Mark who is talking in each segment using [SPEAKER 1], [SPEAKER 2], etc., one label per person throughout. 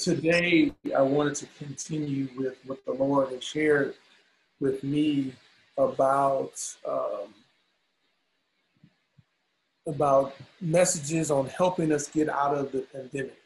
[SPEAKER 1] today I wanted to continue with what the Lord has shared with me about um, about messages on helping us get out of the pandemic.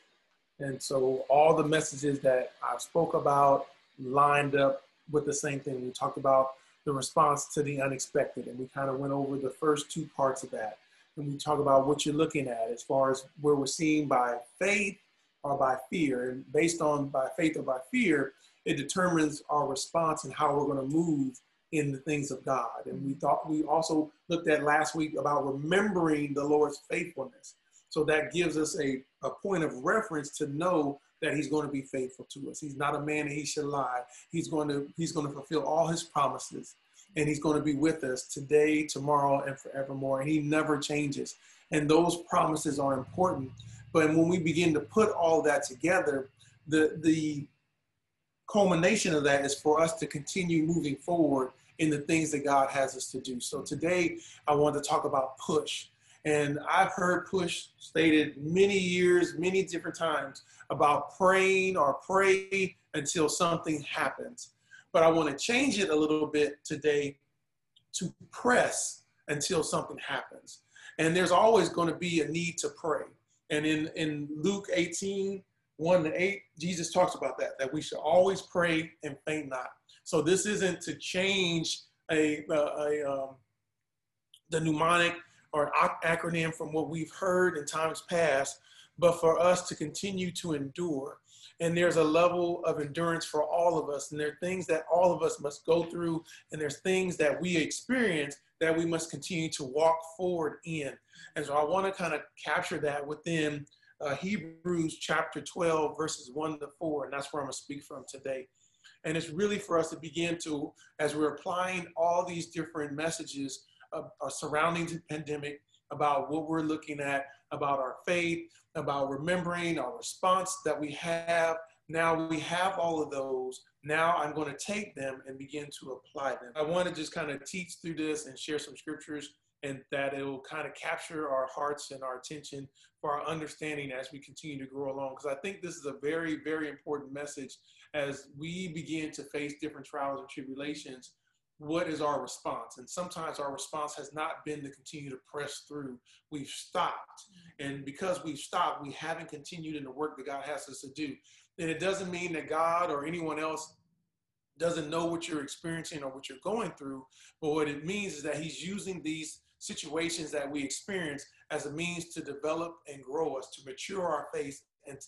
[SPEAKER 1] And so all the messages that I spoke about lined up with the same thing. We talked about the response to the unexpected, and we kind of went over the first two parts of that. And we talk about what you're looking at as far as where we're seeing by faith or by fear. And based on by faith or by fear, it determines our response and how we're going to move in the things of God. And we thought we also looked at last week about remembering the Lord's faithfulness. So that gives us a, a point of reference to know that he's going to be faithful to us. He's not a man that he should lie. He's going to he's going to fulfill all his promises and he's going to be with us today, tomorrow and forevermore. And he never changes. And those promises are important. But when we begin to put all that together, the the culmination of that is for us to continue moving forward in the things that God has us to do. So today I want to talk about push. And I've heard push stated many years, many different times about praying or pray until something happens. But I want to change it a little bit today to press until something happens. And there's always going to be a need to pray. And in, in Luke 18, 1 to 8, Jesus talks about that, that we should always pray and faint not. So this isn't to change a, a, a um, the mnemonic or acronym from what we've heard in times past, but for us to continue to endure. And there's a level of endurance for all of us. And there are things that all of us must go through. And there's things that we experience that we must continue to walk forward in. And so I want to kind of capture that within uh, Hebrews chapter 12, verses 1 to 4. And that's where I'm going to speak from today. And it's really for us to begin to, as we're applying all these different messages uh, uh, surrounding the pandemic, about what we're looking at, about our faith, about remembering our response that we have. Now we have all of those. Now I'm going to take them and begin to apply them. I want to just kind of teach through this and share some scriptures and that it will kind of capture our hearts and our attention for our understanding as we continue to grow along. Because I think this is a very, very important message as we begin to face different trials and tribulations. What is our response? And sometimes our response has not been to continue to press through. We've stopped. And because we've stopped, we haven't continued in the work that God has us to do. And it doesn't mean that God or anyone else doesn't know what you're experiencing or what you're going through. But what it means is that He's using these situations that we experience as a means to develop and grow us, to mature our faith and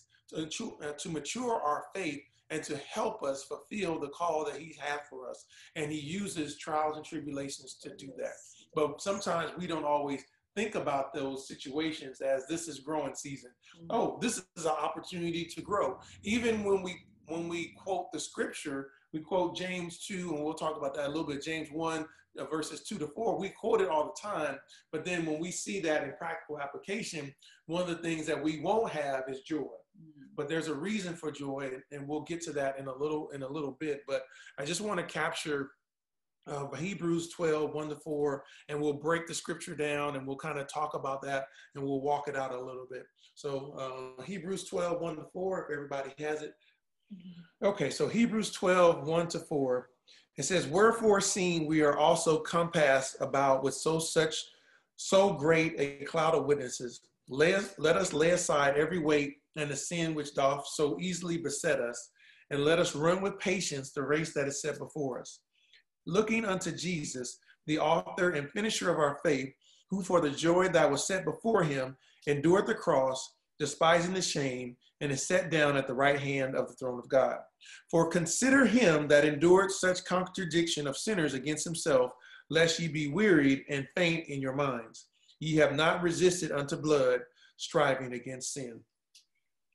[SPEAKER 1] to, uh, to mature our faith and to help us fulfill the call that he had for us. And he uses trials and tribulations to do that. But sometimes we don't always think about those situations as this is growing season. Mm-hmm. Oh, this is an opportunity to grow. Even when we when we quote the scripture, we quote James 2, and we'll talk about that a little bit. James 1, uh, verses 2 to 4, we quote it all the time. But then when we see that in practical application, one of the things that we won't have is joy. Mm-hmm. But there's a reason for joy, and we'll get to that in a little in a little bit. But I just want to capture uh, Hebrews 12, 1 to 4, and we'll break the scripture down and we'll kind of talk about that and we'll walk it out a little bit. So uh, Hebrews 12, 1 to 4, if everybody has it. Mm-hmm. Okay, so Hebrews 12, 1 to 4. It says, Wherefore, seeing we are also compassed about with so such so great a cloud of witnesses, let, let us lay aside every weight and the sin which doth so easily beset us, and let us run with patience the race that is set before us. Looking unto Jesus, the author and finisher of our faith, who for the joy that was set before him endured the cross, despising the shame, and is set down at the right hand of the throne of God. For consider him that endured such contradiction of sinners against himself, lest ye be wearied and faint in your minds. Ye have not resisted unto blood, striving against sin.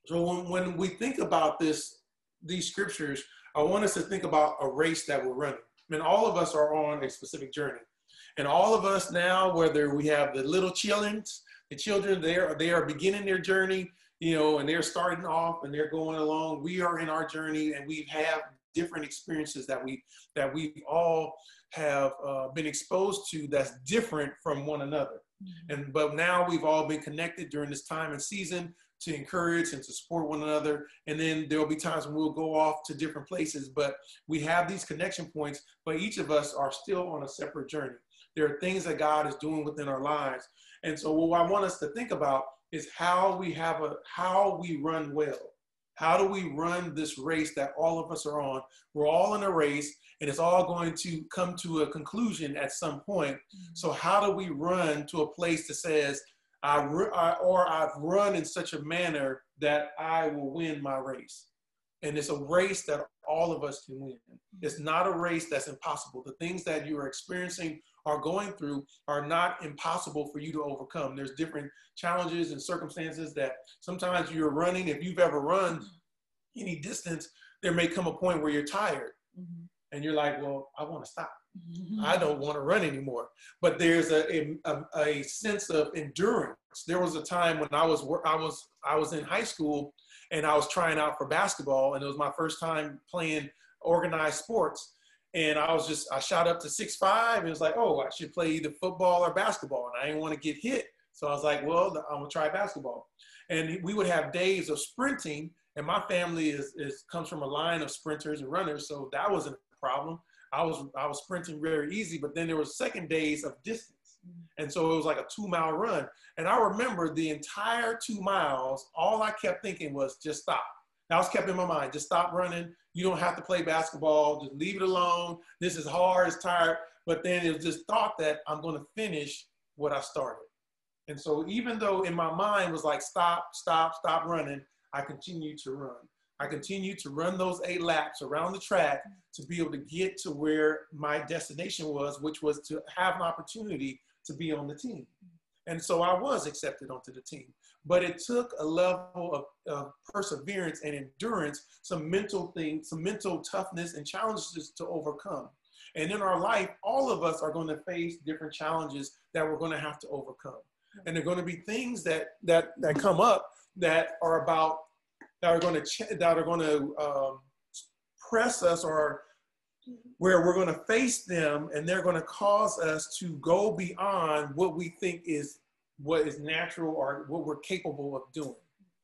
[SPEAKER 1] So when, when we think about this, these scriptures, I want us to think about a race that we're running. Mean, all of us are on a specific journey. And all of us now, whether we have the little children, the children, they are, they are beginning their journey you know, and they're starting off and they're going along. We are in our journey and we have different experiences that we that we all have uh, been exposed to that's different from one another. Mm-hmm. And but now we've all been connected during this time and season to encourage and to support one another. And then there'll be times when we'll go off to different places, but we have these connection points, but each of us are still on a separate journey. There are things that God is doing within our lives. And so what I want us to think about is how we have a, how we run well. How do we run this race that all of us are on? We're all in a race and it's all going to come to a conclusion at some point. Mm-hmm. So how do we run to a place that says, I, I, or I've run in such a manner that I will win my race. And it's a race that all of us can win. It's not a race that's impossible. The things that you are experiencing or going through are not impossible for you to overcome. There's different challenges and circumstances that sometimes you're running. If you've ever run any distance, there may come a point where you're tired mm-hmm. and you're like, well, I want to stop. I don't want to run anymore. But there's a, a, a, sense of endurance. There was a time when I was I was I was in high school and I was trying out for basketball, and it was my first time playing organized sports. And I was just I shot up to six five, and it was like, oh, I should play either football or basketball, and I didn't want to get hit. So I was like, well, I'm gonna try basketball. And we would have days of sprinting, and my family is, is comes from a line of sprinters and runners, so that wasn't a problem. I was I was sprinting very easy, but then there was second days of distance, and so it was like a two mile run. And I remember the entire two miles, all I kept thinking was just stop. That was kept in my mind. Just stop running. You don't have to play basketball. Just leave it alone. This is hard. It's tired. But then it was just thought that I'm going to finish what I started. And so even though in my mind was like stop, stop, stop running, I continued to run. I continued to run those eight laps around the track to be able to get to where my destination was, which was to have an opportunity to be on the team. And so I was accepted onto the team. But it took a level of, perseverance and endurance, some mental things, some mental toughness and challenges to overcome. And in our life, all of us are going to face different challenges that we're going to have to overcome. And there are going to be things that that that come up that are about that are going to ch- that are going to um, press us or where we're going to face them and they're going to cause us to go beyond what we think is what is natural or what we're capable of doing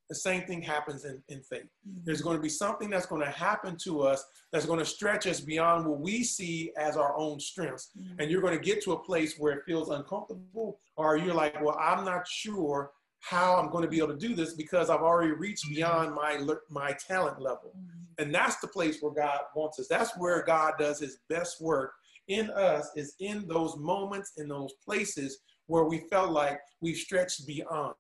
[SPEAKER 1] the same thing happens in, in faith mm-hmm. there's going to be something that's going to happen to us that's going to stretch us beyond what we see as our own strengths mm-hmm. and you're going to get to a place where it feels uncomfortable or you're like well i'm not sure how I'm going to be able to do this because I've already reached beyond my my talent level. Mm-hmm. And that's the place where God wants us. That's where God does his best work in us is in those moments in those places where we felt like we've stretched beyond.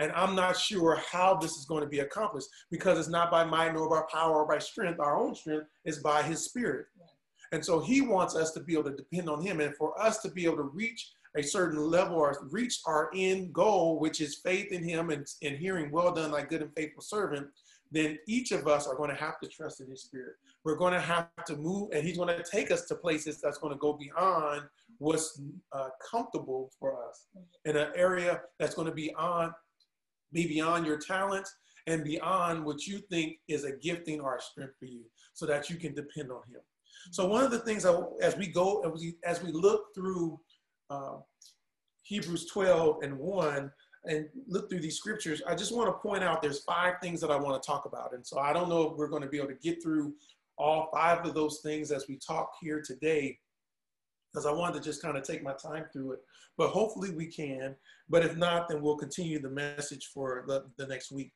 [SPEAKER 1] And I'm not sure how this is going to be accomplished because it's not by might nor by power or by strength. Our own strength is by his spirit. And so he wants us to be able to depend on him and for us to be able to reach a certain level or reach our end goal, which is faith in Him and, and hearing, well done, like good and faithful servant, then each of us are going to have to trust in His Spirit. We're going to have to move, and He's going to take us to places that's going to go beyond what's uh, comfortable for us in an area that's going to be on, be beyond your talents and beyond what you think is a gifting or a strength for you, so that you can depend on Him. So one of the things that, as we go, as we, as we look through uh, Hebrews 12 and 1 and look through these scriptures, I just want to point out there's five things that I want to talk about. And so I don't know if we're going to be able to get through all five of those things as we talk here today, because I wanted to just kind of take my time through it. But hopefully we can. But if not, then we'll continue the message for the, the next week.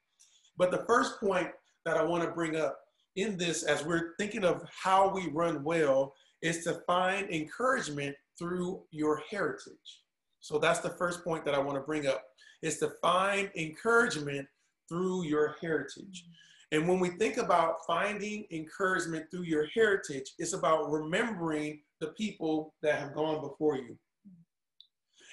[SPEAKER 1] But the first point that I want to bring up in this, as we're thinking of how we run well, is to find encouragement through your heritage. So that's the first point that I want to bring up is to find encouragement through your heritage. And when we think about finding encouragement through your heritage, it's about remembering the people that have gone before you.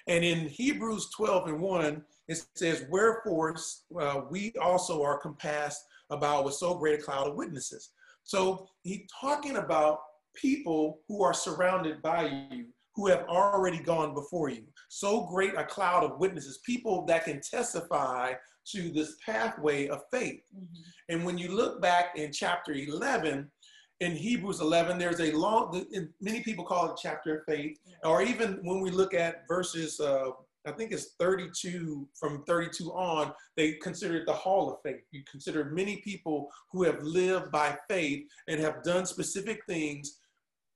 [SPEAKER 1] And in Hebrews 12 and 1, it says, Wherefore uh, we also are compassed about with so great a cloud of witnesses. So he's talking about people who are surrounded by you, who have already gone before you. So great a cloud of witnesses, people that can testify to this pathway of faith. Mm-hmm. And when you look back in chapter 11, in Hebrews 11, there's a long, many people call it chapter of faith, or even when we look at verses uh, I think it's 32, from 32 on, they consider it the hall of faith. You consider many people who have lived by faith and have done specific things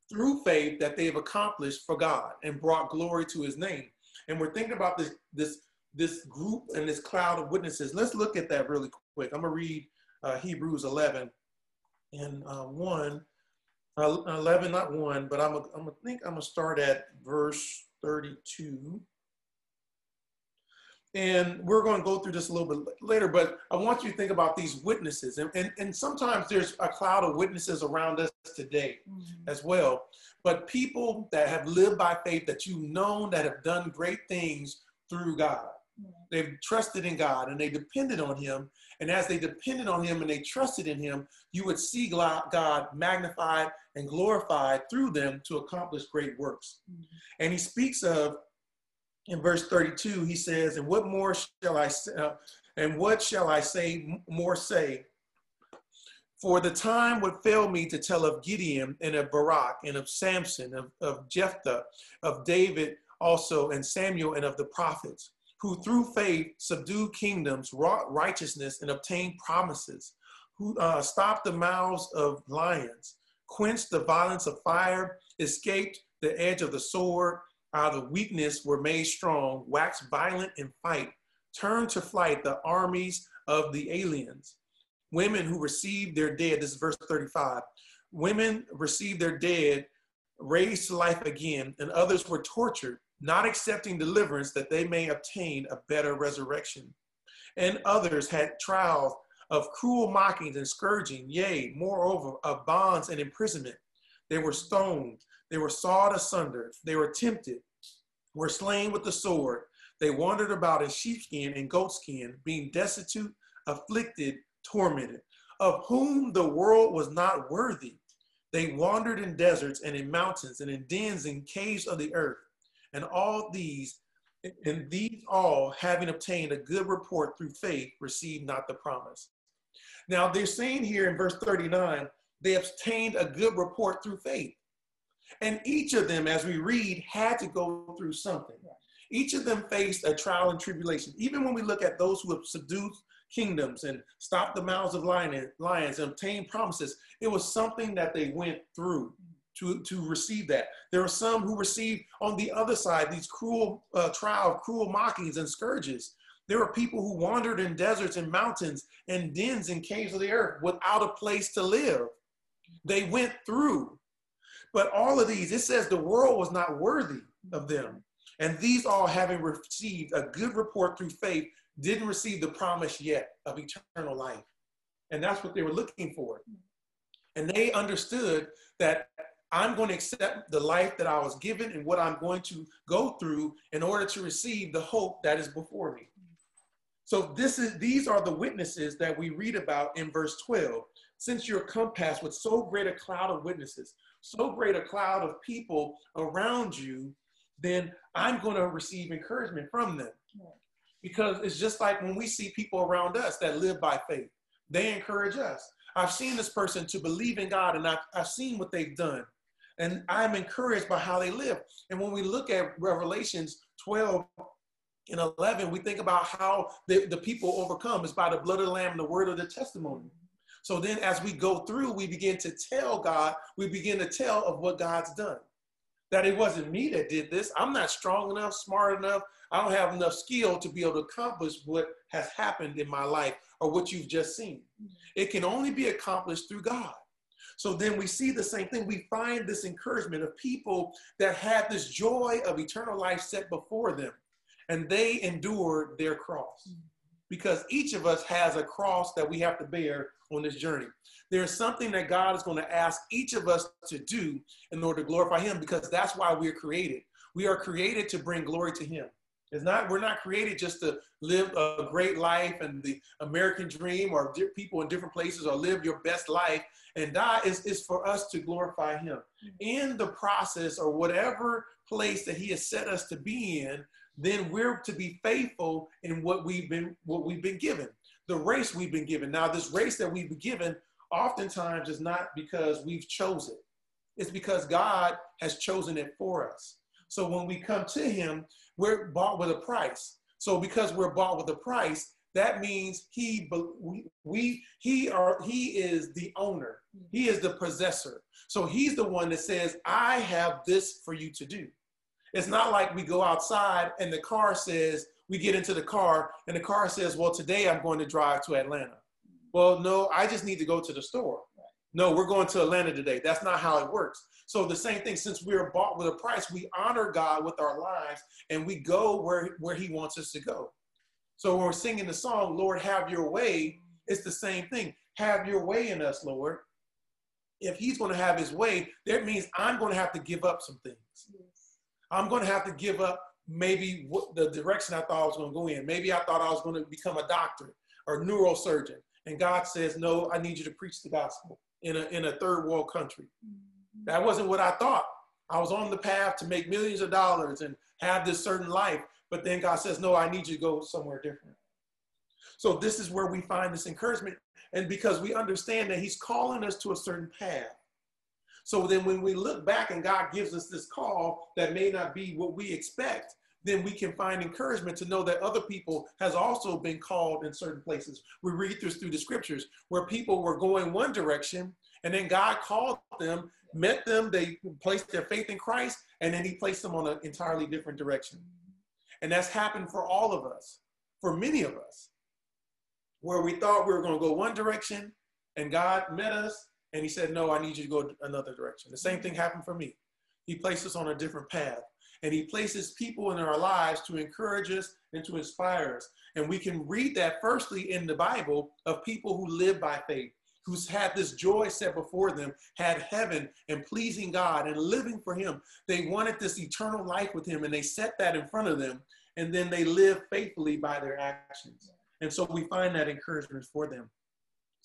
[SPEAKER 1] through faith that they have accomplished for God and brought glory to his name. And we're thinking about this, this, this group and this cloud of witnesses. Let's look at that really quick. I'm gonna read uh, Hebrews 11 and uh, 1, uh, 11, not 1, but I'm, I'm gonna think I'm gonna start at verse 32 and we're going to go through this a little bit later, but I want you to think about these witnesses. And, and, and sometimes there's a cloud of witnesses around us today mm-hmm. as well. But people that have lived by faith that you've known that have done great things through God. Mm-hmm. They've trusted in God and they depended on Him. And as they depended on Him and they trusted in Him, you would see God magnified and glorified through them to accomplish great works. Mm-hmm. And He speaks of in verse 32, he says, And what more shall I say? Uh, and what shall I say more say? For the time would fail me to tell of Gideon and of Barak and of Samson, of, of Jephthah, of David also, and Samuel and of the prophets, who through faith subdued kingdoms, wrought righteousness, and obtained promises, who uh, stopped the mouths of lions, quenched the violence of fire, escaped the edge of the sword out of weakness were made strong, waxed violent in fight, turned to flight the armies of the aliens. Women who received their dead, this is verse 35. Women received their dead, raised to life again, and others were tortured, not accepting deliverance that they may obtain a better resurrection. And others had trials of cruel mockings and scourging, yea, moreover, of bonds and imprisonment. They were stoned, they were sawed asunder, they were tempted, were slain with the sword. They wandered about in sheepskin and goatskin, being destitute, afflicted, tormented, of whom the world was not worthy. They wandered in deserts and in mountains and in dens and caves of the earth. And all these, and these all, having obtained a good report through faith, received not the promise. Now they're saying here in verse 39, they obtained a good report through faith. And each of them, as we read, had to go through something. Each of them faced a trial and tribulation. Even when we look at those who have subdued kingdoms and stopped the mouths of lions and obtained promises, it was something that they went through to, to receive that. There are some who received on the other side these cruel uh, trial, cruel mockings and scourges. There were people who wandered in deserts and mountains and dens and caves of the earth without a place to live. They went through but all of these, it says the world was not worthy of them. And these all, having received a good report through faith, didn't receive the promise yet of eternal life. And that's what they were looking for. And they understood that I'm going to accept the life that I was given and what I'm going to go through in order to receive the hope that is before me. So this is these are the witnesses that we read about in verse 12. Since you're compassed with so great a cloud of witnesses, so great a cloud of people around you, then I'm going to receive encouragement from them. Because it's just like when we see people around us that live by faith, they encourage us. I've seen this person to believe in God and I've, I've seen what they've done. And I'm encouraged by how they live. And when we look at Revelations 12 and 11, we think about how the, the people overcome is by the blood of the Lamb and the word of the testimony. So then as we go through, we begin to tell God, we begin to tell of what God's done. That it wasn't me that did this. I'm not strong enough, smart enough. I don't have enough skill to be able to accomplish what has happened in my life or what you've just seen. Mm-hmm. It can only be accomplished through God. So then we see the same thing. We find this encouragement of people that had this joy of eternal life set before them, and they endured their cross. Mm-hmm. Because each of us has a cross that we have to bear on this journey. There's something that God is going to ask each of us to do in order to glorify Him because that's why we're created. We are created to bring glory to Him. It's not, we're not created just to live a great life and the American dream or people in different places or live your best life and die. Is is for us to glorify Him. Mm-hmm. In the process or whatever place that He has set us to be in, then we're to be faithful in what we've been what we've been given the race we've been given. Now, this race that we've been given oftentimes is not because we've chosen it. It's because God has chosen it for us. So when we come to him, we're bought with a price. So because we're bought with a price, that means he we, we he are he is the owner. He is the possessor. So he's the one that says, "I have this for you to do." It's not like we go outside and the car says, we get into the car and the car says, "Well, today I'm going to drive to Atlanta." Well, no, I just need to go to the store. No, we're going to Atlanta today. That's not how it works. So the same thing, since we are bought with a price, we honor God with our lives and we go where, where he wants us to go. So when we're singing the song, Lord, have your way, it's the same thing. Have your way in us, Lord. If he's going to have his way, that means I'm going to have to give up some things. Yes. I'm going to have to give up maybe what the direction I thought I was going to go in. Maybe I thought I was going to become a doctor or neurosurgeon. And God says, no, I need you to preach the gospel in a, in a third world country. Mm-hmm. That wasn't what I thought. I was on the path to make millions of dollars and have this certain life. But then God says, no, I need you to go somewhere different. So this is where we find this encouragement. And because we understand that he's calling us to a certain path. So then when we look back and God gives us this call that may not be what we expect, then we can find encouragement to know that other people has also been called in certain places. We read this through the scriptures where people were going one direction and then God called them, met them, they placed their faith in Christ, and then he placed them on an entirely different direction. And that's happened for all of us, for many of us, where we thought we were going to go one direction and God met us and he said, No, I need you to go another direction. The same thing happened for me. He placed us on a different path and he places people in our lives to encourage us and to inspire us. And we can read that firstly in the Bible of people who live by faith, who's had this joy set before them, had heaven and pleasing God and living for him. They wanted this eternal life with him and they set that in front of them and then they live faithfully by their actions. And so we find that encouragement for them.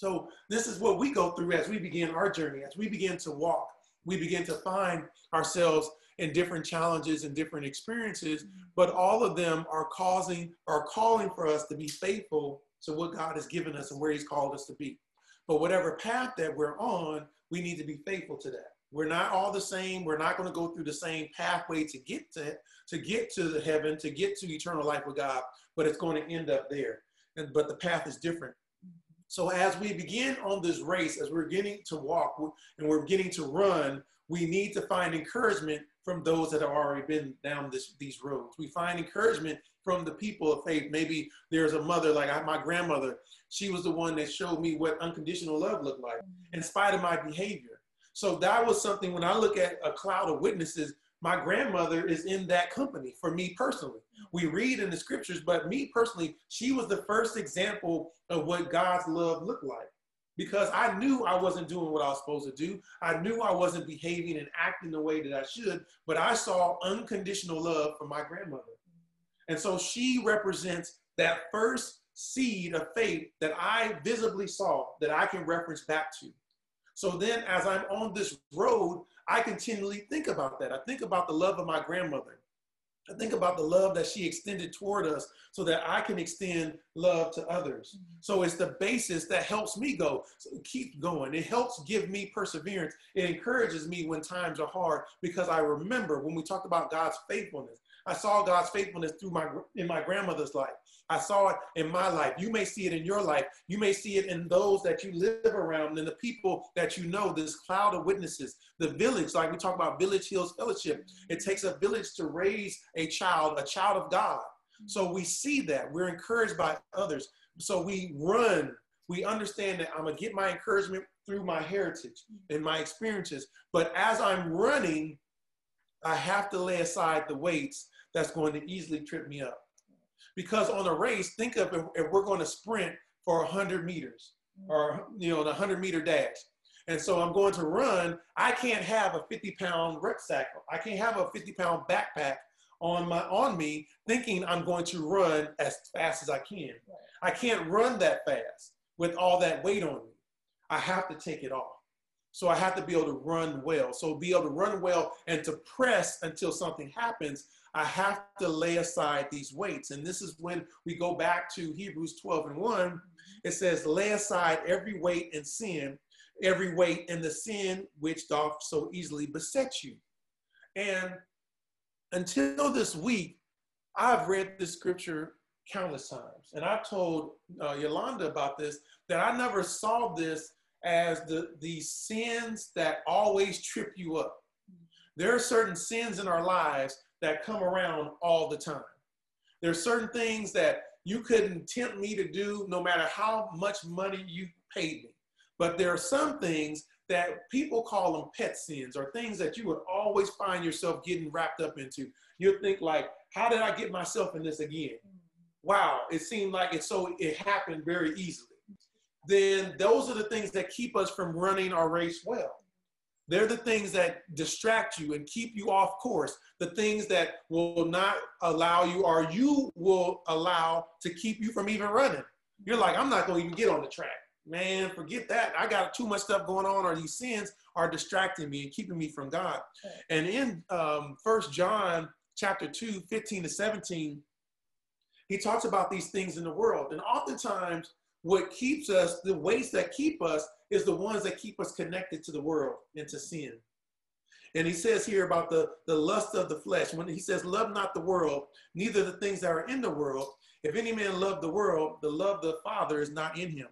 [SPEAKER 1] So this is what we go through as we begin our journey, as we begin to walk. We begin to find ourselves in different challenges and different experiences, mm-hmm. but all of them are causing are calling for us to be faithful to what God has given us and where He's called us to be. But whatever path that we're on, we need to be faithful to that. We're not all the same. We're not going to go through the same pathway to get to to get to the heaven, to get to eternal life with God, but it's going to end up there. And but the path is different. So as we begin on this race, as we're getting to walk and we're getting to run, we need to find encouragement from those that have already been down this, these roads. We find encouragement from the people of faith. Maybe there's a mother like I, my grandmother. She was the one that showed me what unconditional love looked like in spite of my behavior. So that was something when I look at a cloud of witnesses, my grandmother is in that company for me personally. We read in the scriptures, but me personally, she was the first example of what God's love looked like because I knew I wasn't doing what I was supposed to do. I knew I wasn't behaving and acting the way that I should, but I saw unconditional love from my grandmother. And so she represents that first seed of faith that I visibly saw that I can reference back to. So then, as I'm on this road, I continually think about that. I think about the love of my grandmother. I think about the love that she extended toward us so that I can extend love to others. Mm-hmm. So it's the basis that helps me go. So keep going. It helps give me perseverance. It encourages me when times are hard because I remember when we talked about God's faithfulness. I saw God's faithfulness through my in my grandmother's life. I saw it in my life. You may see it in your life. You may see it in those that you live around and the people that you know, this cloud of witnesses, the village, like we talk about Village Hills Fellowship. It takes a village to raise a child, a child of God. So we see that. We're encouraged by others. So we run. We understand that I'm to get my encouragement through my heritage and my experiences. But as I'm running, I have to lay aside the weights that's going to easily trip me up. Because on a race, think of if, if we're going to sprint for 100 meters or, you know, the 100 meter dash. And so I'm going to run. I can't have a 50 pound rucksack. I can't have a 50 pound backpack on my on me thinking I'm going to run as fast as I can. I can't run that fast with all that weight on me. I have to take it off. So I have to be able to run well. So be able to run well and to press until something happens, I have to lay aside these weights. And this is when we go back to Hebrews 12 and 1. It says, lay aside every weight and sin, every weight and the sin which doth so easily beset you. And until this week, I've read this scripture countless times, and I've told uh, Yolanda about this that I never saw this as the the sins that always trip you up. There are certain sins in our lives that come around all the time. There are certain things that you couldn't tempt me to do no matter how much money you paid me. But there are some things that people call them pet sins or things that you would always find yourself getting wrapped up into. You'll think like, how did I get myself in this again? Wow, it seemed like it so it happened very easily. Then those are the things that keep us from running our race well. They're the things that distract you and keep you off course, the things that will not allow you or you will allow to keep you from even running. You're like, I'm not going to even get on the track man, forget that. I got too much stuff going on, or these sins are distracting me and keeping me from God. And in um, First John chapter 2, 15 to 17, he talks about these things in the world. And oftentimes, what keeps us, the ways that keep us, is the ones that keep us connected to the world and to sin. And he says here about the, the lust of the flesh. When he says, Love not the world, neither the things that are in the world. If any man love the world, the love of the Father is not in him.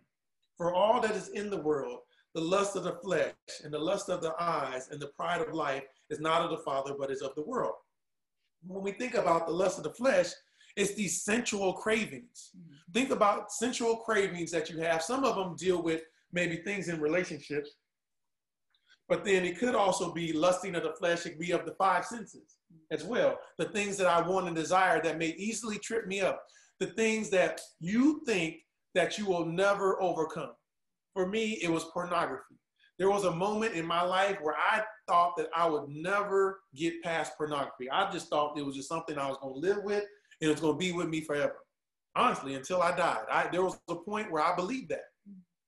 [SPEAKER 1] For all that is in the world, the lust of the flesh and the lust of the eyes and the pride of life is not of the Father, but is of the world. When we think about the lust of the flesh, it's these sensual cravings. Mm-hmm. Think about sensual cravings that you have. Some of them deal with maybe things in relationships, but then it could also be lusting of the flesh, it could be of the five senses as well. The things that I want and desire that may easily trip me up. The things that you think that you will never overcome. For me, it was pornography. There was a moment in my life where I thought that I would never get past pornography. I just thought it was just something I was going to live with and it was going to be with me forever. Honestly, until I died. I, there was a point where I believed that.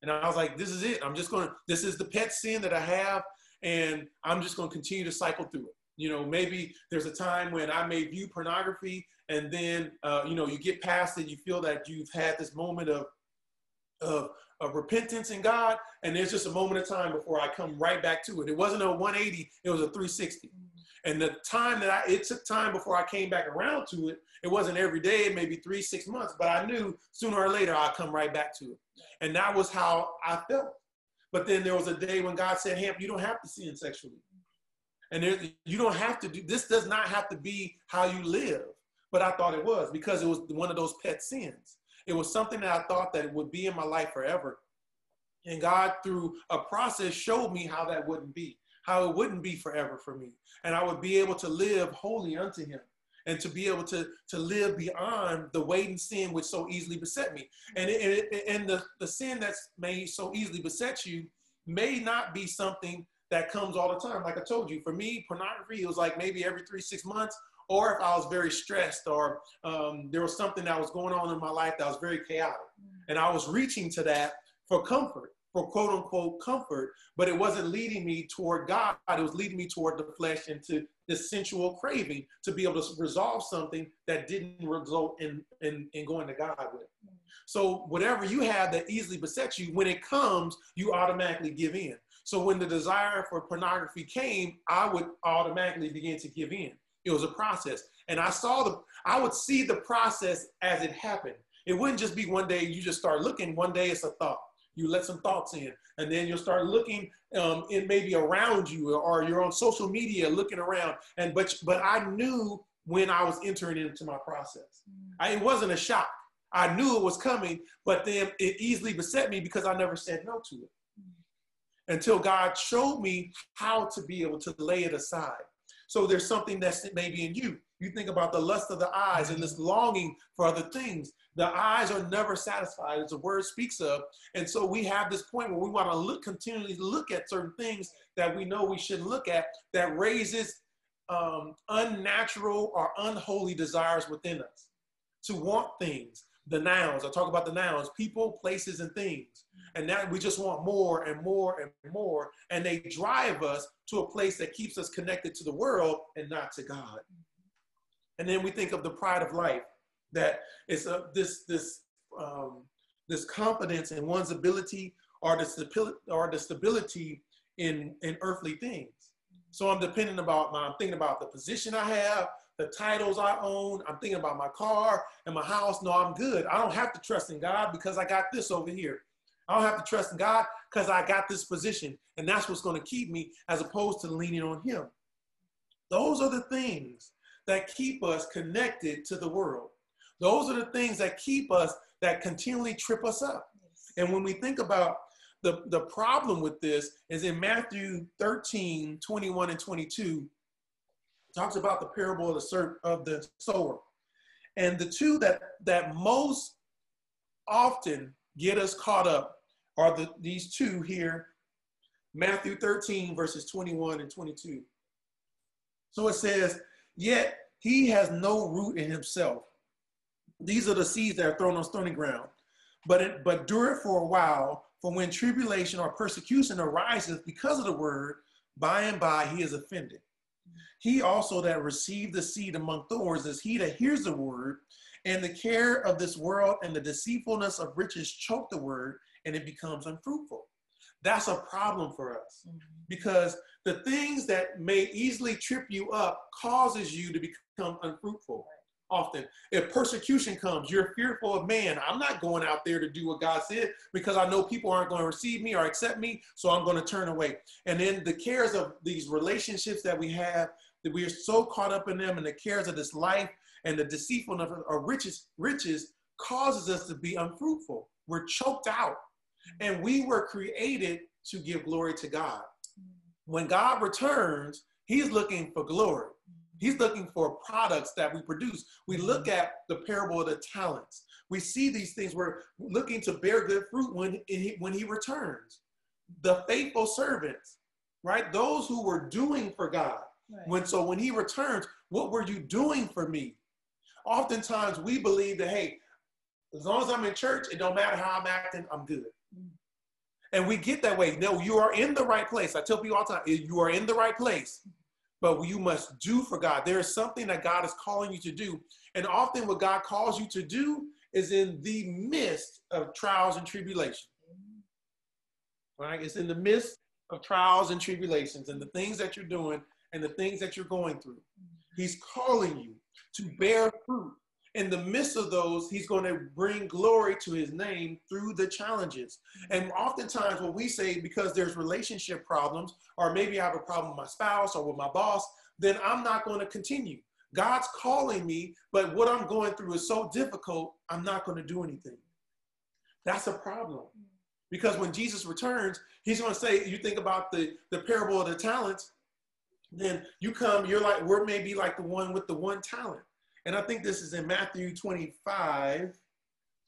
[SPEAKER 1] And I was like, this is it. I'm just going to, this is the pet sin that I have, and I'm just going to continue to cycle through it. You know, maybe there's a time when I may view pornography and then, uh, you know, you get past it, you feel that you've had this moment of, of, of repentance in God, and there's just a moment of time before I come right back to it. It wasn't a 180, it was a 360. And the time that I, it took time before I came back around to it, it wasn't every day, maybe three, six months, but I knew sooner or later I'd come right back to it. And that was how I felt. But then there was a day when God said, Hamp, you don't have to sin sexually. And there, you don't have to do this, does not have to be how you live. But I thought it was because it was one of those pet sins. It was something that I thought that would be in my life forever. And God, through a process, showed me how that wouldn't be, how it wouldn't be forever for me. And I would be able to live wholly unto Him and to be able to, to live beyond the weight and sin which so easily beset me. And, it, it, and the, the sin that's may so easily beset you may not be something that comes all the time. Like I told you, for me, pornography, it was like maybe every three, six months, or if I was very stressed or um, there was something that was going on in my life that was very chaotic. And I was reaching to that for comfort, for quote unquote comfort, but it wasn't leading me toward God. It was leading me toward the flesh and to the sensual craving to be able to resolve something that didn't result in, in, in going to God with. So whatever you have that easily besets you, when it comes, you automatically give in. So when the desire for pornography came, I would automatically begin to give in. It was a process. And I saw the, I would see the process as it happened. It wouldn't just be one day you just start looking, one day it's a thought. You let some thoughts in, and then you'll start looking um, in maybe around you, or you're on social media looking around. And but but I knew when I was entering into my process. Mm. I, it wasn't a shock. I knew it was coming, but then it easily beset me because I never said no to it mm. until God showed me how to be able to lay it aside. So there's something that's maybe in you. You think about the lust of the eyes and this mm. longing for other things. The eyes are never satisfied, as the word speaks of. And so we have this point where we want to look continually look at certain things that we know we shouldn't look at that raises um, unnatural or unholy desires within us to want things. The nouns, I talk about the nouns, people, places, and things. And that we just want more and more and more. And they drive us to a place that keeps us connected to the world and not to God. And then we think of the pride of life, that it's a, this, this, um, this confidence in one's ability or the stability, or the stability in, in earthly things. So I'm dependent about, I'm thinking about the position I have, the titles I own. I'm thinking about my car and my house. No, I'm good. I don't have to trust in God because I got this over here. I don't have to trust in God because I got this position. And that's what's going to keep me as opposed to leaning on Him. Those are the things that keep us connected to the world. Those are the things that keep us, that continually trip us up. And when we think about the, the problem with this is in Matthew 13, 21 and 22, talks about the parable of the, of the sower. And the two that, that most often get us caught up are the, these two here, Matthew 13, verses 21 and 22. So it says, Yet he has no root in himself. These are the seeds that are thrown on stony ground. But, it, but endure it for a while, for when tribulation or persecution arises because of the word, by and by he is offended. He also that received the seed among thorns is he that hears the word, and the care of this world and the deceitfulness of riches choke the word, and it becomes unfruitful. That's a problem for us mm-hmm. because the things that may easily trip you up causes you to become unfruitful often. If persecution comes, you're fearful of man. I'm not going out there to do what God said because I know people aren't going to receive me or accept me, so I'm going to turn away. And then the cares of these relationships that we have, that we are so caught up in them, and the cares of this life and the deceitfulness of riches, riches causes us to be unfruitful. We're choked out. And we were created to give glory to God. Mm. When God returns, He's looking for glory. He's looking for products that we produce. We look at the parable of the talents. We see these things. We're looking to bear good fruit when he, when he returns. The faithful servants, right? Those who were doing for God. Right. When so when he returns, what were you doing for me? Oftentimes we believe that hey, as long as I'm in church, it don't matter how I'm acting, I'm good. Mm. And we get that way. No, you are in the right place. I tell people all the time, you are in the right place but you must do for God. There is something that God is calling you to do. And often, what God calls you to do is in the midst of trials and tribulations. Right? It's in the midst of trials and tribulations and the things that you're doing and the things that you're going through. He's calling you to bear fruit in the midst of those, he's going to bring glory to his name through the challenges. Mm-hmm. And oftentimes, when we say because there's relationship problems, or maybe I have a problem with my spouse or with my boss, then I'm not going to continue. God's calling me, but what I'm going through is so difficult, I'm not going to do anything. That's a problem. Because when Jesus returns, he's going to say, you think about the, the parable of the talents, then you come, you're like, we're maybe like the one with the one talent and I think this is in Matthew 25,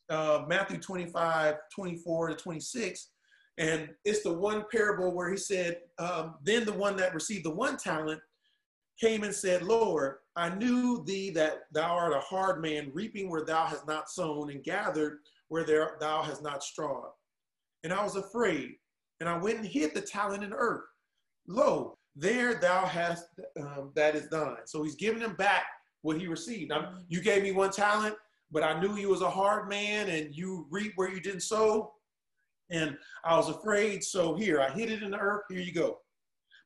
[SPEAKER 1] uh, Matthew 25, 24 to 26. And it's the one parable where he said, um, Then the one that received the one talent came and said, Lord, I knew thee that thou art a hard man, reaping where thou hast not sown, and gathered where there, thou hast not strawed. And I was afraid, and I went and hid the talent in earth. Lo, there thou hast um, that is thine. So he's giving him back what he received. Now, you gave me one talent, but I knew you was a hard man and you reap where you didn't sow. And I was afraid. So here, I hid it in the earth. Here you go.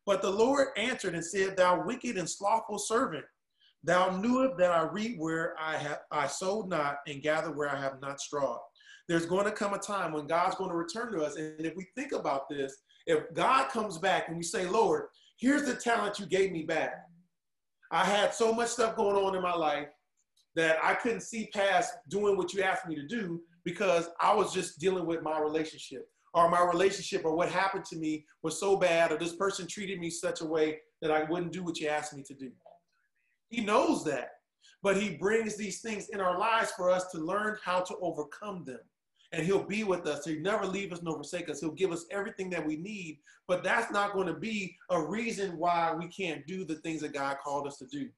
[SPEAKER 1] But the Lord answered and said, Thou wicked and slothful servant, thou knewest that I reap where I have I sowed not and gather where I have not strawed. There's going to come a time when God's going to return to us. And if we think about this, if God comes back and we say, Lord, here's the talent you gave me back. I had so much stuff going on in my life that I couldn't see past doing what you asked me to do because I was just dealing with my relationship or my relationship or what happened to me was so bad or this person treated me such a way that I wouldn't do what you asked me to do. He knows that, but he brings these things in our lives for us to learn how to overcome them and he'll be with us. He'll never leave us nor forsake us. He'll give us everything that we need. But that's not going to be a reason why we can't do the things that God called us to do.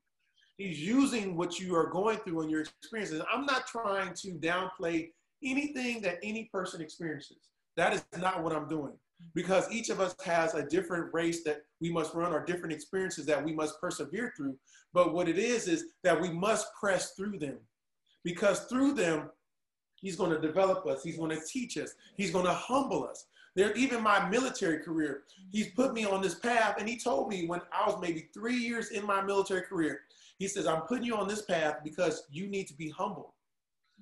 [SPEAKER 1] He's using what you are going through and your experiences. I'm not trying to downplay anything that any person experiences. That is not what I'm doing because each of us has a different race that we must run or different experiences that we must persevere through. But what it is, is that we must press through them because through them, He's going to develop us. He's going to teach us. He's going to humble us. There, even my military career, he's put me on this path, and he told me when I was maybe three years in my military career, he says, "I'm putting you on this path because you need to be humble,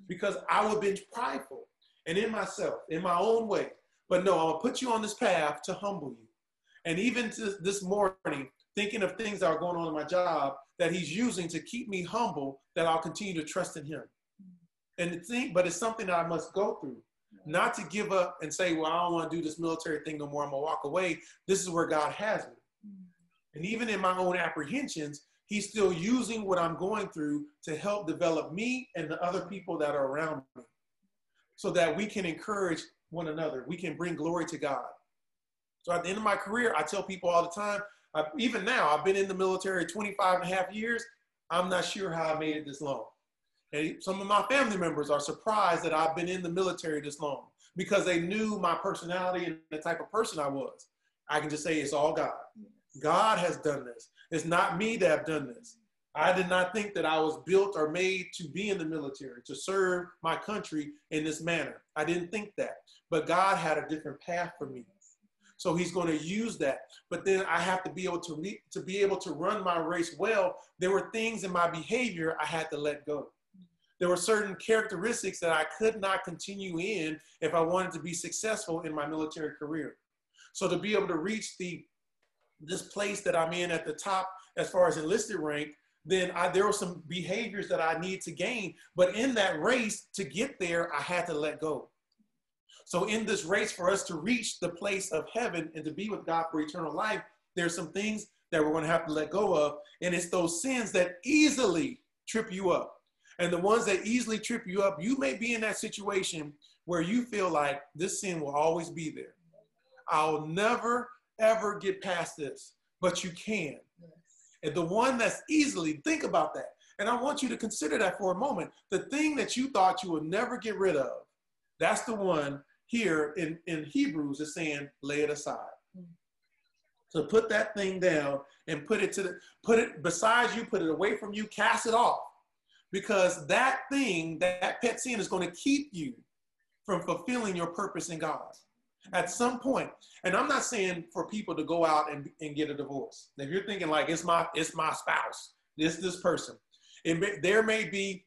[SPEAKER 1] because I would have been prideful and in myself, in my own way. But no, I'll put you on this path to humble you. And even this morning, thinking of things that are going on in my job that he's using to keep me humble, that I'll continue to trust in him. And the thing, but it's something that I must go through. Not to give up and say, well, I don't want to do this military thing no more. I'm gonna walk away. This is where God has me. And even in my own apprehensions, he's still using what I'm going through to help develop me and the other people that are around me so that we can encourage one another. We can bring glory to God. So at the end of my career, I tell people all the time, I, even now, I've been in the military 25 and a half years. I'm not sure how I made it this long. And some of my family members are surprised that I've been in the military this long because they knew my personality and the type of person I was. I can just say it's all God. God has done this. It's not me that have done this. I did not think that I was built or made to be in the military, to serve my country in this manner. I didn't think that. But God had a different path for me. So he's going to use that. But then I have to be able to re- to be able to run my race well. There were things in my behavior I had to let go. There were certain characteristics that I could not continue in if I wanted to be successful in my military career. So to be able to reach the this place that I'm in at the top as far as enlisted rank, then I, there were some behaviors that I need to gain. But in that race to get there, I had to let go. So in this race for us to reach the place of heaven and to be with God for eternal life, there's some things that we're going to have to let go of. And it's those sins that easily trip you up. And the ones that easily trip you up, you may be in that situation where you feel like this sin will always be there. I'll never, ever get past this, but you can. And the one that's easily, think about that. And I want you to consider that for a moment. The thing that you thought you would never get rid of, that's the one here in, in Hebrews is saying, lay it aside. So put that thing down and put it to the put it beside you, put it away from you, cast it off. Because that thing, that pet sin is going to keep you from fulfilling your purpose in God at some point. And I'm not saying for people to go out and, and get a divorce. If you're thinking like it's my it's my spouse, this this person, it there may be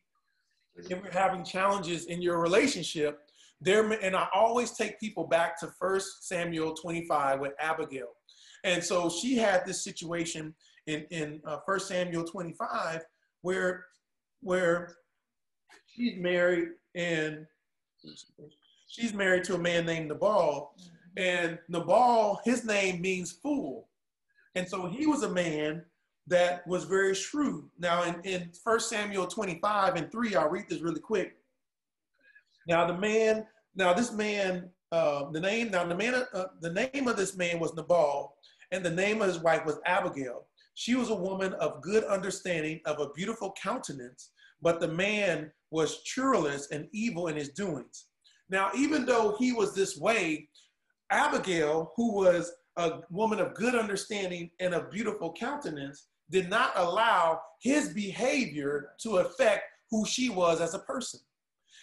[SPEAKER 1] if you're having challenges in your relationship, there, and I always take people back to First Samuel 25 with Abigail. And so she had this situation in, in uh, 1 Samuel 25 where, where she's married and she's married to a man named Nabal. And Nabal, his name means fool. And so he was a man that was very shrewd. Now, in, in 1 Samuel 25 and 3, I'll read this really quick. Now the man, now this man, uh, the name, now the man, uh, the name of this man was Nabal, and the name of his wife was Abigail. She was a woman of good understanding, of a beautiful countenance, but the man was churlish and evil in his doings. Now, even though he was this way, Abigail, who was a woman of good understanding and a beautiful countenance, did not allow his behavior to affect who she was as a person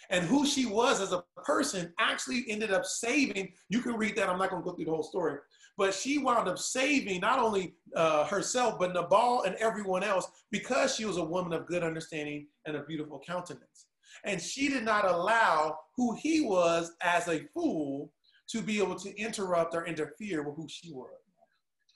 [SPEAKER 1] and who she was as a person actually ended up saving. You can read that. I'm not going to go through the whole story, but she wound up saving not only uh, herself, but Nabal and everyone else because she was a woman of good understanding and a beautiful countenance. And she did not allow who he was as a fool to be able to interrupt or interfere with who she was.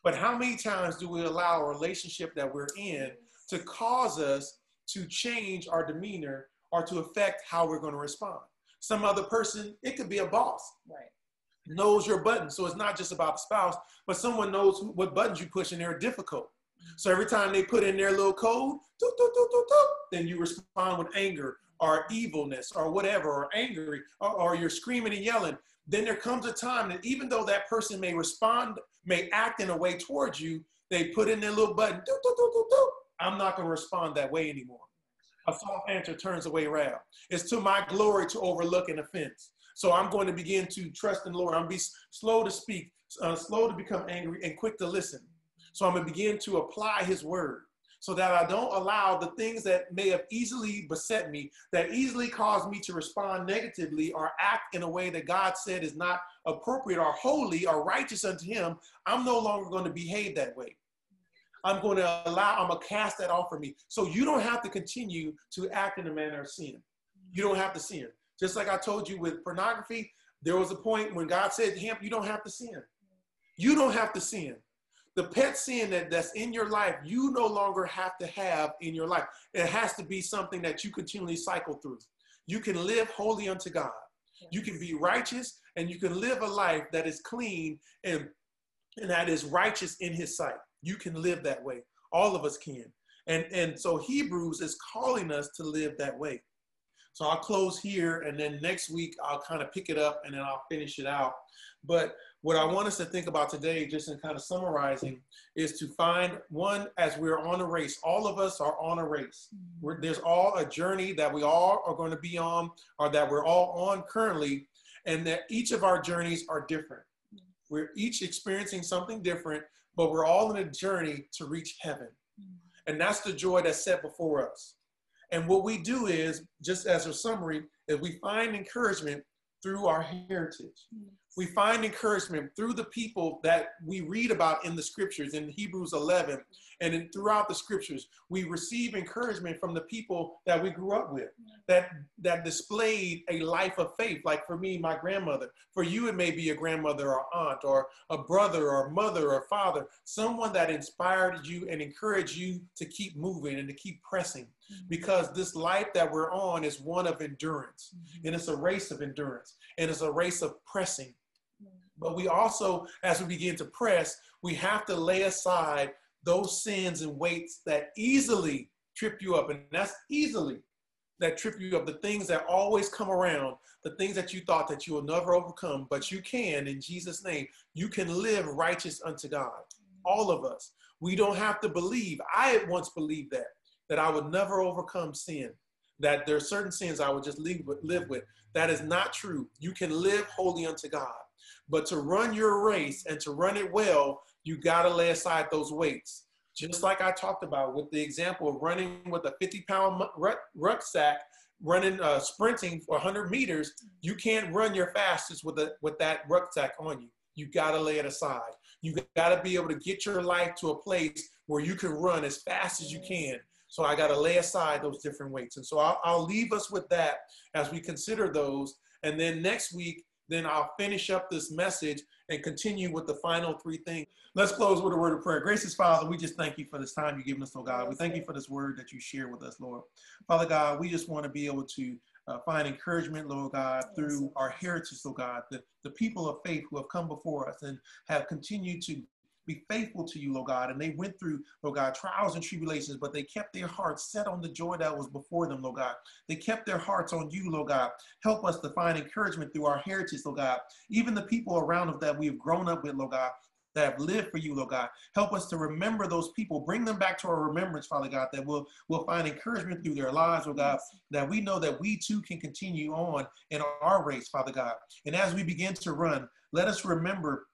[SPEAKER 1] But how many times do we allow a relationship that we're in to cause us to change our demeanor or to affect how we're going to respond. Some other person, it could be a boss.
[SPEAKER 2] Right.
[SPEAKER 1] Knows your buttons. So it's not just about the spouse, but someone knows what buttons you push and they're difficult. So every time they put in their little code, doop, doop, doop, then you respond with anger or evilness or whatever, or angry, or, or, you're screaming and yelling. Then there comes a time that even though that person may respond, may act in a way towards you, they put in their little button, I'm not going to respond that way anymore. A soft answer turns away wrath. It's to my glory to overlook an offense. So I'm going to begin to trust in the Lord. I'm be slow to speak, uh, slow to become angry, and quick to listen. So I'm going to begin to apply His word. so that I don't allow the things that may have easily beset me, that easily cause me to respond negatively or act in a way that God said is not appropriate or holy or righteous unto Him. I'm no longer going to behave that way. I'm going to allow, I'm going to cast that off from me. So you don't have to continue to act in a manner of sin. You don't have to sin. Just like I told you with pornography, there was a point when God said him, You don't have to sin. You don't have to sin. The pet sin that, that's in your life, you no longer have to have in your life. It has to be something that you continually cycle through. You can live holy unto God. You can be righteous and you can live a life that is clean and, and that is righteous in his sight. You can live that way. All of us can. And, and so Hebrews is calling us to live that way. So I'll close here and then next week I'll kind of pick it up and then I'll finish it out. But what I want us to think about today, just in kind of summarizing, is to find one as we're on a race. All of us are on a race. Mm-hmm. We're, there's all a journey that we all are going to be on or that we're all on currently, and that each of our journeys are different. We're each experiencing something different, but we're all in a journey to reach heaven. Mm-hmm. And that's the joy that's set before us. And what we do is, just as a summary, is we find encouragement through our heritage. We find encouragement through the people that we read about in the scriptures in Hebrews 11 and in, throughout the scriptures. We receive encouragement from the people that we grew up with that, that displayed a life of faith. Like for me, my grandmother. For you, it may be a grandmother or aunt or a brother or mother or father, someone that inspired you and encouraged you to keep moving and to keep pressing Mm-hmm. because this life that we're on is one of endurance mm-hmm. and it's a race of endurance and it's a race of pressing. Mm-hmm. But we also, as we begin to press, we have to lay aside those sins and weights that easily trip you up. And that's easily that trip you up, the things that always come around, the things that you thought that you will never overcome, but you can in Jesus' name. You can live righteous unto God. Mm-hmm. All of us. We don't have to believe. I once believed that that I would never overcome sin, that there are certain sins I would just live with, live with. That is not true. You can live holy unto God. But to run your race and to run it well, you got to lay aside those weights. Just like I talked about with the example of running with a 50 pound rucksack, running, uh, sprinting for 100 meters, you can't run your fastest with, a, with that rucksack on you. You got to lay it aside. You got to be able to get your life to a place where you can run as fast as you can so I got to lay aside those different weights. And so I'll, I'll leave us with that as we consider those. And then next week, then I'll finish up this message and continue with the final three things. Let's close with a word of prayer. Gracious Father, we just thank you for this time you've given us, oh God. We thank you for this word that you share with us, Lord. Father God, we just want to be able to uh, find encouragement, Lord God, through our heritage, Lord God, the, the people of faith who have come before us and have continued to be faithful to you, Lord God. And they went through, Lord God, trials and tribulations, but they kept their hearts set on the joy that was before them, Lord God. They kept their hearts on you, Lord God. Help us to find encouragement through our heritage, Lord God. Even the people around us that we've grown up with, Lord God, that have lived for you, Lord God. Help us to remember those people. Bring them back to our remembrance, Father God, that we'll, we'll find encouragement through their lives, Lord God, that we know that we too can continue on in our race, Father God. And as we begin to run, let us remember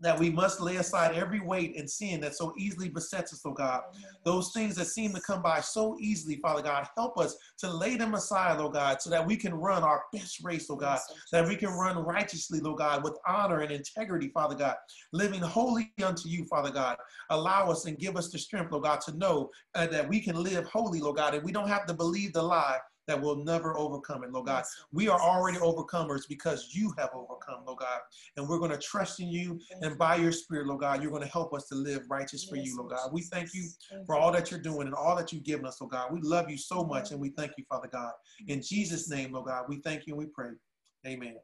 [SPEAKER 1] that we must lay aside every weight and sin that so easily besets us, oh God. Those things that seem to come by so easily, Father God, help us to lay them aside, oh God, so that we can run our best race, oh God, that we can run righteously, oh God, with honor and integrity, Father God, living holy unto you, Father God. Allow us and give us the strength, oh God, to know uh, that we can live holy, oh God, and we don't have to believe the lie that will never overcome it, Lord God. We are already overcomers because you have overcome, Lord God. And we're going to trust in you. And by your spirit, Lord God, you're going to help us to live righteous for you, Lord God. We thank you for all that you're doing and all that you've given us, Lord God. We love you so much and we thank you, Father God. In Jesus' name, Lord God, we thank you and we pray. Amen.